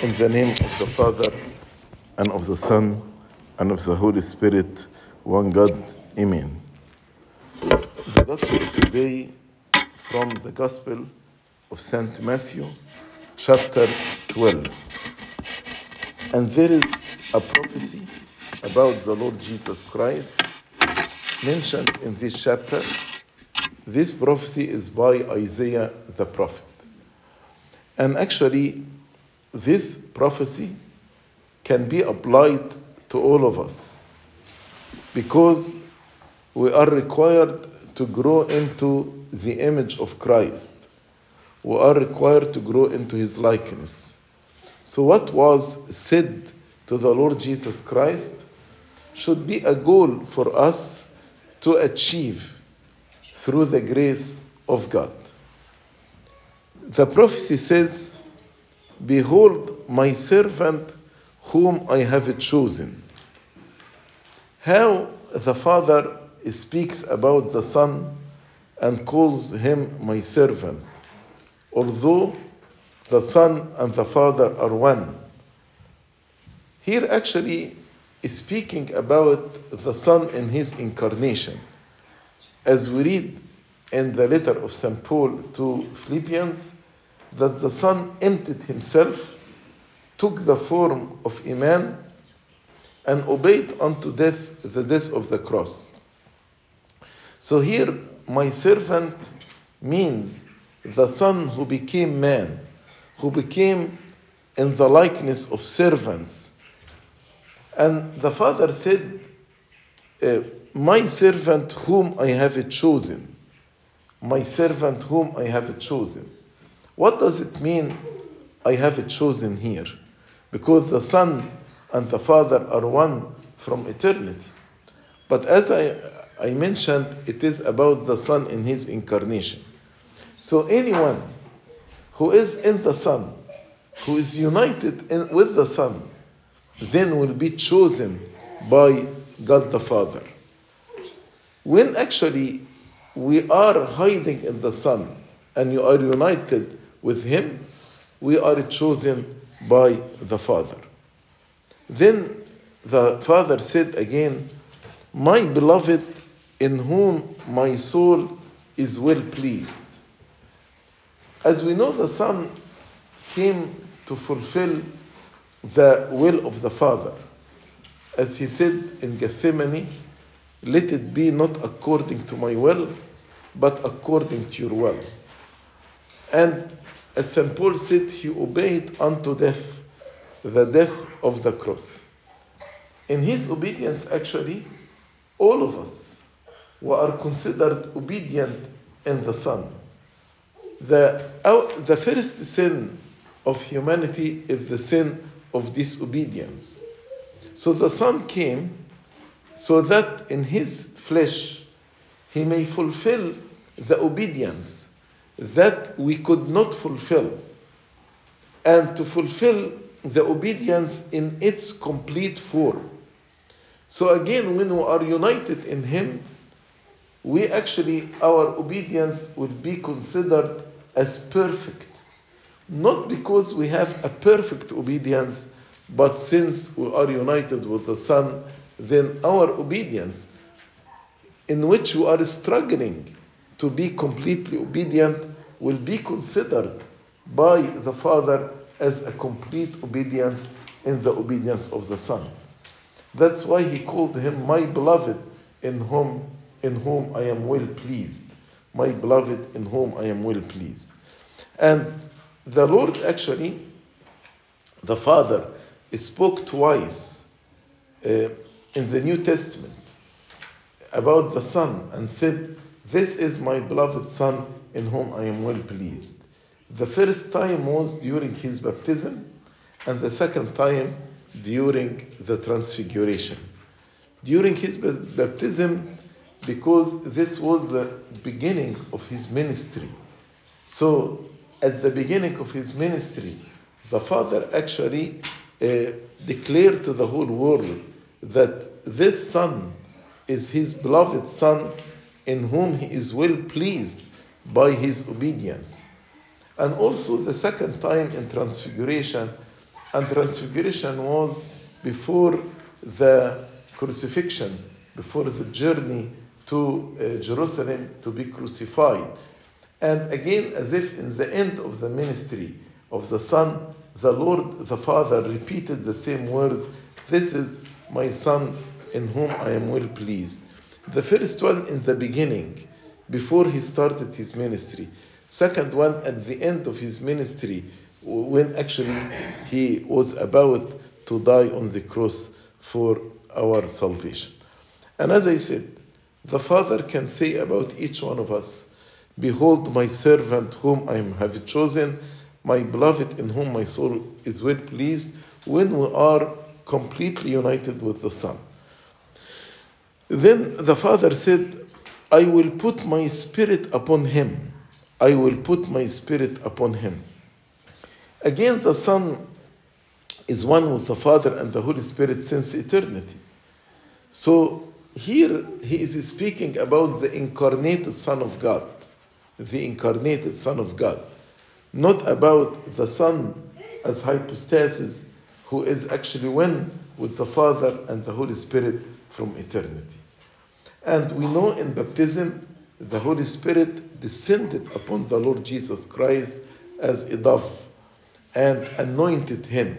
In the name of the Father, and of the Son, and of the Holy Spirit, one God, Amen. The Gospel today from the Gospel of St. Matthew, chapter 12. And there is a prophecy about the Lord Jesus Christ mentioned in this chapter. This prophecy is by Isaiah the prophet. And actually, this prophecy can be applied to all of us because we are required to grow into the image of Christ. We are required to grow into his likeness. So, what was said to the Lord Jesus Christ should be a goal for us to achieve through the grace of God. The prophecy says, Behold, my servant whom I have chosen. How the Father speaks about the Son and calls him my servant, although the Son and the Father are one. Here, actually, is speaking about the Son in his incarnation. As we read in the letter of St. Paul to Philippians, that the Son emptied himself, took the form of a man, and obeyed unto death the death of the cross. So here, my servant means the Son who became man, who became in the likeness of servants. And the Father said, uh, My servant whom I have chosen. My servant whom I have chosen. What does it mean, I have it chosen here? Because the Son and the Father are one from eternity. But as I, I mentioned, it is about the Son in his incarnation. So anyone who is in the Son, who is united in, with the Son, then will be chosen by God the Father. When actually we are hiding in the Son and you are united with Him, we are chosen by the Father. Then the Father said again, My beloved, in whom my soul is well pleased. As we know, the Son came to fulfill the will of the Father. As he said in Gethsemane, let it be not according to my will, but according to your will. And as St. Paul said, he obeyed unto death, the death of the cross. In his obedience, actually, all of us were considered obedient in the Son. The, the first sin of humanity is the sin of disobedience. So the Son came so that in his flesh he may fulfill the obedience that we could not fulfill, and to fulfill the obedience in its complete form. So again, when we are united in him, we actually, our obedience will be considered as perfect. Not because we have a perfect obedience, but since we are united with the Son, then our obedience, in which we are struggling to be completely obedient, will be considered by the Father as a complete obedience in the obedience of the Son. That's why he called him my beloved, in whom, in whom I am well pleased. My beloved, in whom I am well pleased. And the Lord actually, the Father, spoke twice uh, in the New Testament about the Son and said, This is my beloved Son in whom I am well pleased. The first time was during his baptism, and the second time during the transfiguration. During his baptism, because this was the beginning of his ministry. So, at the beginning of his ministry, the Father actually uh, declared to the whole world that this Son is his beloved Son in whom he is well pleased by his obedience. And also the second time in Transfiguration, and transfiguration was before the crucifixion, before the journey to uh, Jerusalem to be crucified. And again, as if in the end of the ministry of the Son, the Lord the Father repeated the same words This is my Son in whom I am well pleased. The first one in the beginning, before he started his ministry. Second one at the end of his ministry, when actually he was about to die on the cross for our salvation. And as I said, the Father can say about each one of us, Behold my servant whom I have chosen, my beloved in whom my soul is well pleased, when we are completely united with the Son. Then the Father said, I will put my spirit upon him. I will put my spirit upon him. Again, the Son is one with the Father and the Holy Spirit since eternity. So here he is speaking about the incarnated Son of God, the incarnated Son of God, not about the Son as hypostasis who is actually one with the Father and the Holy Spirit from eternity. And we know in baptism, the Holy Spirit descended upon the Lord Jesus Christ as a dove and anointed him,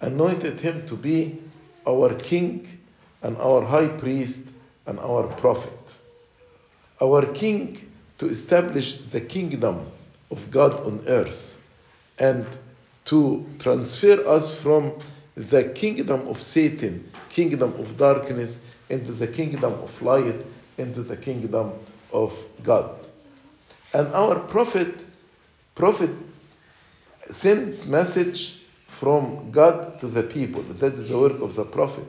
anointed him to be our King and our High Priest and our Prophet. Our King to establish the kingdom of God on earth and to transfer us from the kingdom of Satan, kingdom of darkness, into the kingdom of light, into the kingdom of God. And our prophet, prophet sends message from God to the people. That is the work of the prophet.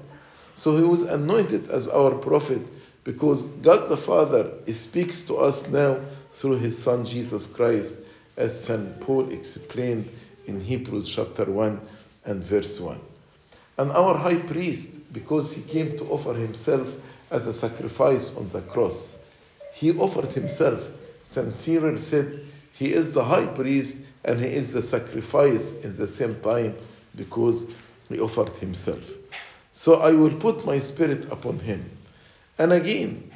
So he was anointed as our prophet because God the Father speaks to us now through his Son Jesus Christ, as St. Paul explained in Hebrews chapter 1 and verse 1. And our high priest, because he came to offer himself as a sacrifice on the cross, he offered himself. St. Cyril said, He is the high priest and he is the sacrifice in the same time because he offered himself. So I will put my spirit upon him. And again,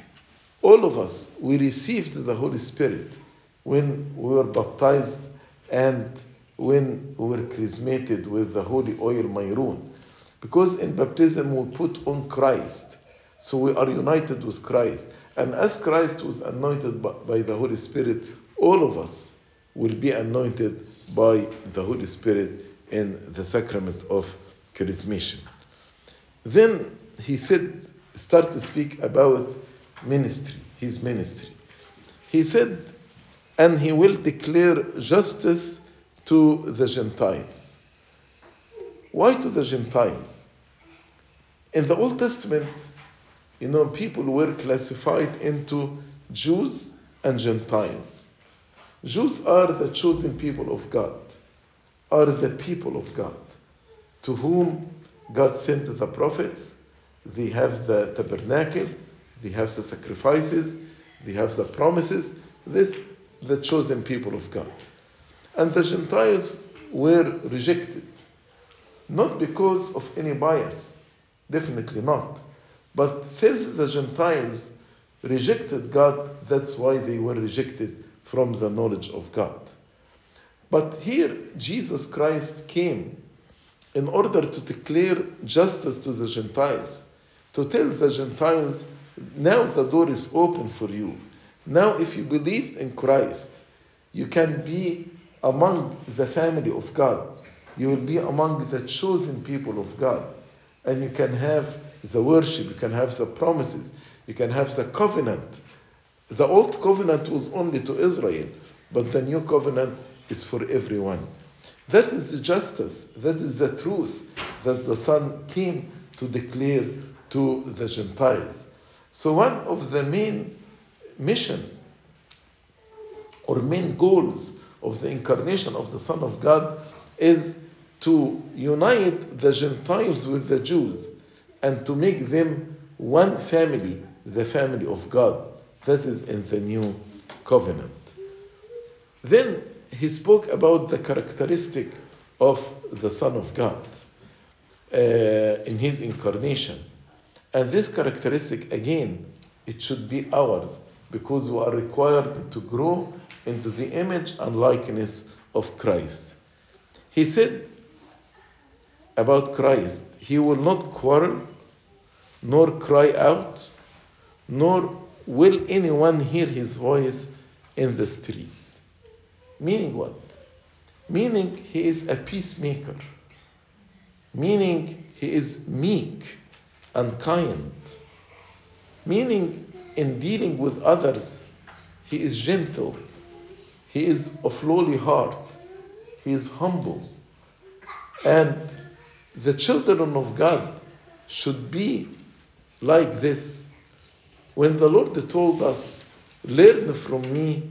all of us, we received the Holy Spirit when we were baptized and when we were chrismated with the holy oil Mayrun. Because in baptism we put on Christ. So we are united with Christ. And as Christ was anointed by the Holy Spirit, all of us will be anointed by the Holy Spirit in the sacrament of charismation. Then he said, start to speak about ministry, his ministry. He said, and he will declare justice to the Gentiles. Why to the Gentiles? In the Old Testament, you know, people were classified into Jews and Gentiles. Jews are the chosen people of God, are the people of God, to whom God sent the prophets. They have the tabernacle, they have the sacrifices, they have the promises. This, the chosen people of God. And the Gentiles were rejected, not because of any bias, definitely not. But since the Gentiles rejected God, that's why they were rejected from the knowledge of God. But here, Jesus Christ came in order to declare justice to the Gentiles, to tell the Gentiles, now the door is open for you. Now, if you believed in Christ, you can be among the family of God. You will be among the chosen people of God. And you can have the worship, you can have the promises, you can have the covenant. The old covenant was only to Israel, but the new covenant is for everyone. That is the justice, that is the truth that the Son came to declare to the Gentiles. So, one of the main mission or main goals of the incarnation of the Son of God is to unite the Gentiles with the Jews and to make them one family, the family of God. That is in the new covenant. Then he spoke about the characteristic of the Son of God uh, in his incarnation. And this characteristic, again, it should be ours because we are required to grow into the image and likeness of Christ. He said about Christ, He will not quarrel, nor cry out, nor will anyone hear His voice in the streets. Meaning what? Meaning He is a peacemaker. Meaning He is meek and kind. Meaning in dealing with others, He is gentle. He is of lowly heart. He is humble. And the children of God should be like this. When the Lord told us, Learn from me,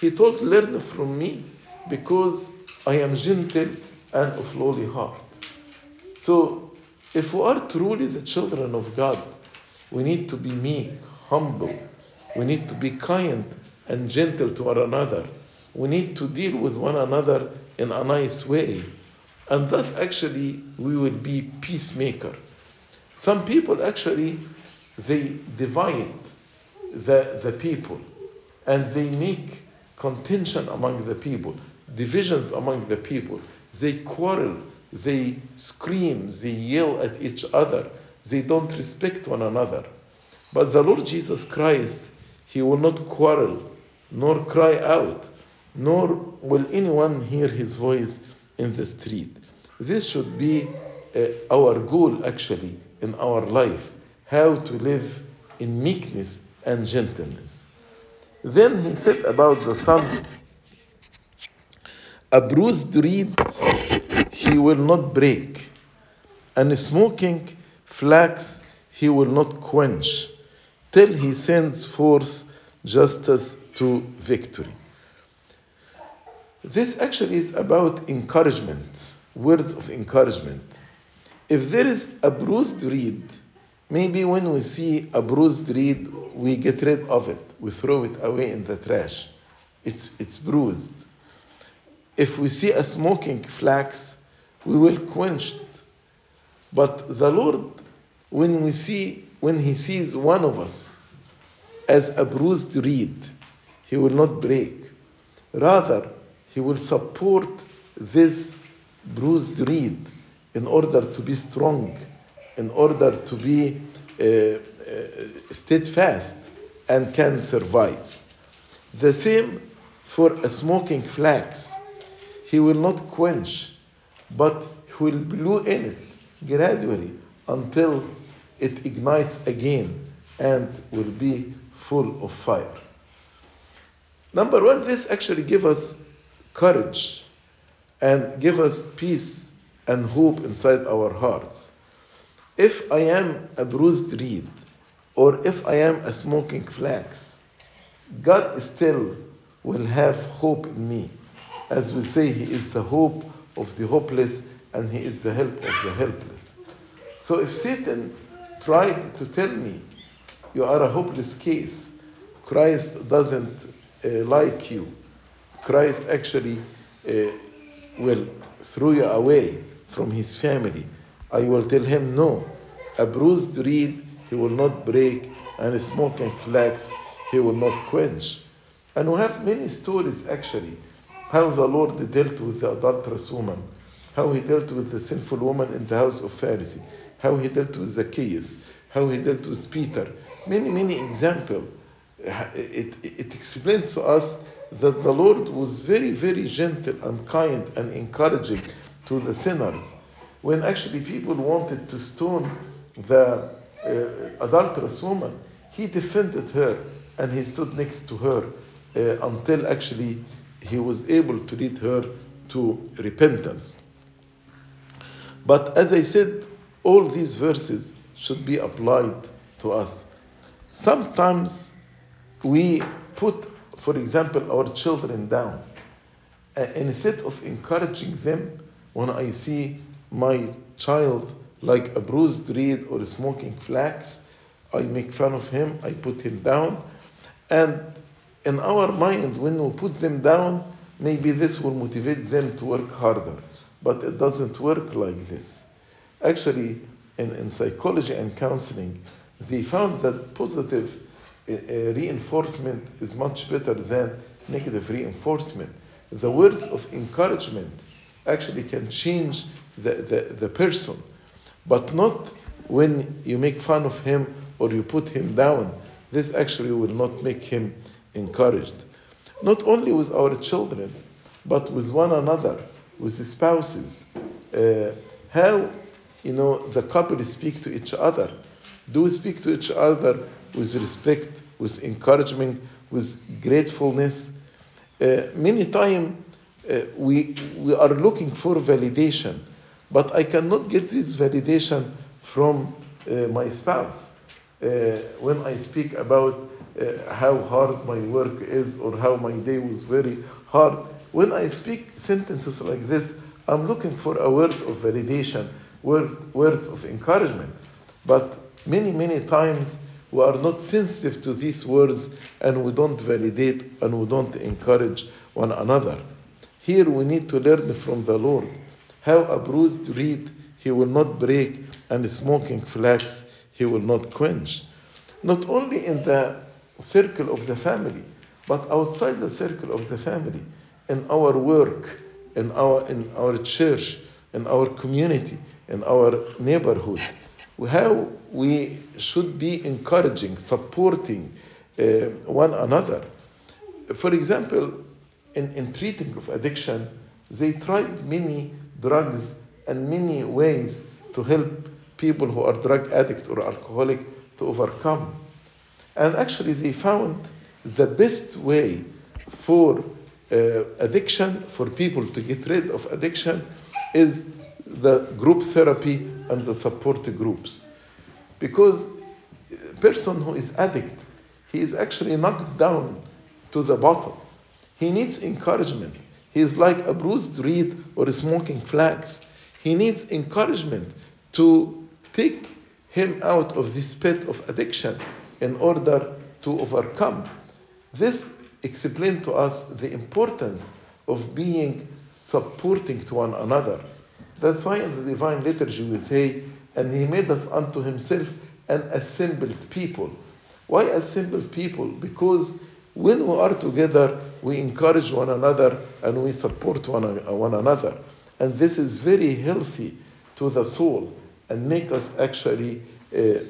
He told, Learn from me because I am gentle and of lowly heart. So, if we are truly the children of God, we need to be meek, humble. We need to be kind and gentle to one another. We need to deal with one another in a nice way. And thus, actually, we will be peacemaker. Some people actually they divide the, the people and they make contention among the people, divisions among the people. They quarrel, they scream, they yell at each other, they don't respect one another. But the Lord Jesus Christ, He will not quarrel, nor cry out, nor will anyone hear His voice in the street. This should be uh, our goal actually in our life how to live in meekness and gentleness. Then he said about the son, a bruised reed he will not break, and smoking flax he will not quench, till he sends forth justice to victory. This actually is about encouragement, words of encouragement. If there is a bruised reed, maybe when we see a bruised reed, we get rid of it, we throw it away in the trash. It's, it's bruised. If we see a smoking flax, we will quench it. But the Lord, when we see, when He sees one of us as a bruised reed, He will not break. Rather, He will support this bruised reed in order to be strong, in order to be uh, uh, steadfast and can survive. The same for a smoking flax. He will not quench, but he will blow in it gradually until it ignites again and will be full of fire. Number one, this actually gives us courage and give us peace and hope inside our hearts. If I am a bruised reed, or if I am a smoking flax, God still will have hope in me. As we say, He is the hope of the hopeless and He is the help of the helpless. So if Satan tried to tell me you are a hopeless case, Christ doesn't uh, like you, Christ actually uh, will throw you away from his family. I will tell him no. A bruised reed he will not break, and a smoking flax he will not quench. And we have many stories actually how the Lord dealt with the adulterous woman, how he dealt with the sinful woman in the house of Pharisee, how he dealt with Zacchaeus, how he dealt with Peter. Many, many examples. It, it, it explains to us that the Lord was very, very gentle and kind and encouraging to the sinners. When actually people wanted to stone the uh, adulterous woman, he defended her and he stood next to her uh, until actually he was able to lead her to repentance. But as I said, all these verses should be applied to us. Sometimes we put, for example, our children down. And instead of encouraging them, when I see my child like a bruised reed or smoking flax, I make fun of him, I put him down. And in our mind, when we put them down, maybe this will motivate them to work harder. but it doesn't work like this. Actually, in, in psychology and counseling, they found that positive uh, uh, reinforcement is much better than negative reinforcement. The words of encouragement actually can change the, the, the person, but not when you make fun of him or you put him down. This actually will not make him encouraged. Not only with our children, but with one another, with spouses. Uh, how you know the couple speak to each other. Do we speak to each other with respect, with encouragement, with gratefulness? Uh, many times uh, we, we are looking for validation, but I cannot get this validation from uh, my spouse. Uh, when I speak about uh, how hard my work is or how my day was very hard, when I speak sentences like this, I'm looking for a word of validation, word, words of encouragement. But many, many times we are not sensitive to these words and we don't validate and we don't encourage one another. Here we need to learn from the Lord how a bruised reed he will not break and smoking flax he will not quench. Not only in the circle of the family, but outside the circle of the family, in our work, in our, in our church, in our community, in our neighborhood. How we should be encouraging, supporting uh, one another. For example, in, in treating of addiction, they tried many drugs and many ways to help people who are drug addict or alcoholic to overcome. And actually, they found the best way for uh, addiction, for people to get rid of addiction, is the group therapy and the support groups. Because a person who is addict, he is actually knocked down to the bottom. He needs encouragement. He is like a bruised reed or a smoking flax. He needs encouragement to take him out of this pit of addiction in order to overcome. This explained to us the importance of being supporting to one another. That's why in the divine liturgy we say, and he made us unto himself an assembled people. Why assembled people? Because when we are together, we encourage one another and we support one, one another. And this is very healthy to the soul and make us actually uh,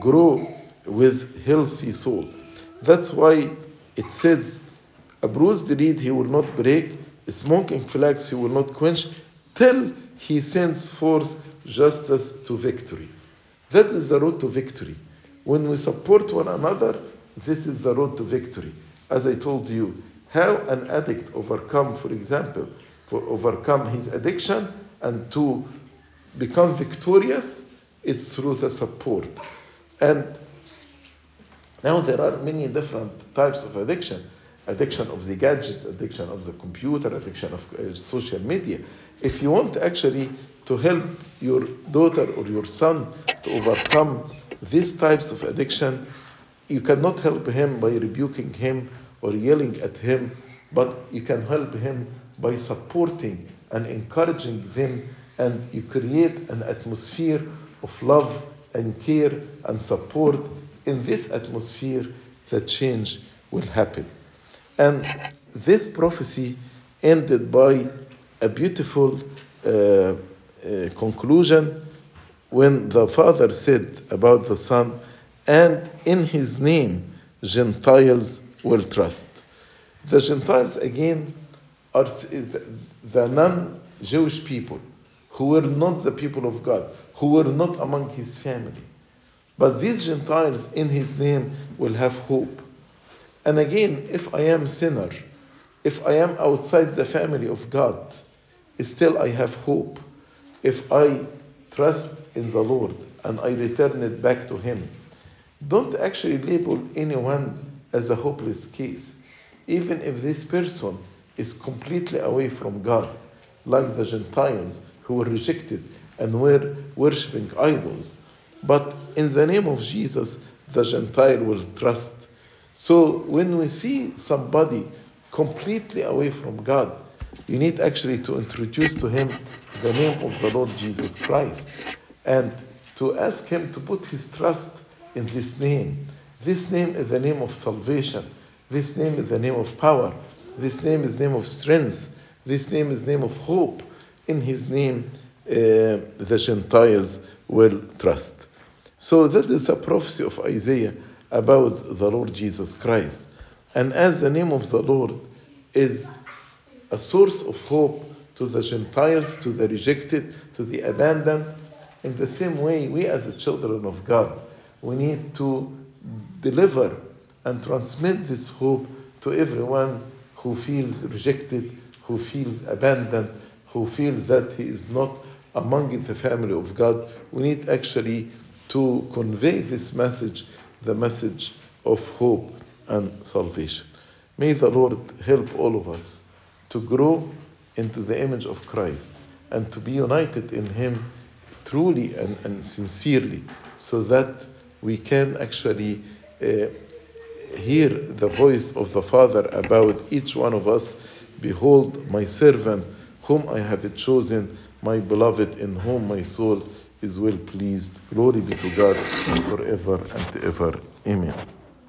grow with healthy soul. That's why it says, a bruised reed he will not break, a smoking flax he will not quench, till he sends forth justice to victory. That is the road to victory. When we support one another, this is the road to victory. As I told you, how an addict overcome, for example, for overcome his addiction and to become victorious, it's through the support. And now there are many different types of addiction. Addiction of the gadgets, addiction of the computer, addiction of uh, social media. If you want actually to help your daughter or your son to overcome these types of addiction, you cannot help him by rebuking him or yelling at him, but you can help him by supporting and encouraging them, and you create an atmosphere of love and care and support. In this atmosphere, the change will happen. And this prophecy ended by a beautiful uh, uh, conclusion when the Father said about the Son, and in his name Gentiles will trust. The Gentiles, again, are the non Jewish people who were not the people of God, who were not among his family. But these Gentiles in his name will have hope. And again, if I am sinner, if I am outside the family of God, still I have hope. If I trust in the Lord and I return it back to Him, don't actually label anyone as a hopeless case, even if this person is completely away from God, like the Gentiles who were rejected and were worshipping idols. But in the name of Jesus, the Gentile will trust. So when we see somebody completely away from God, You need actually to introduce to him the name of the Lord Jesus Christ and to ask him to put his trust in this name. This name is the name of salvation. This name is the name of power. This name is name of strength. This name is name of hope. In his name, uh, the Gentiles will trust. So that is a prophecy of Isaiah about the Lord Jesus Christ. And as the name of the Lord is a source of hope to the Gentiles, to the rejected, to the abandoned, in the same way, we as the children of God, we need to deliver and transmit this hope to everyone who feels rejected, who feels abandoned, who feels that he is not among the family of God. We need actually to convey this message, the message of hope and salvation. May the Lord help all of us to grow into the image of Christ and to be united in Him truly and, and sincerely so that we can actually uh, hear the voice of the Father about each one of us. Behold, my servant, whom I have chosen, my beloved, in whom my soul is well pleased. Glory be to God forever and ever. Amen.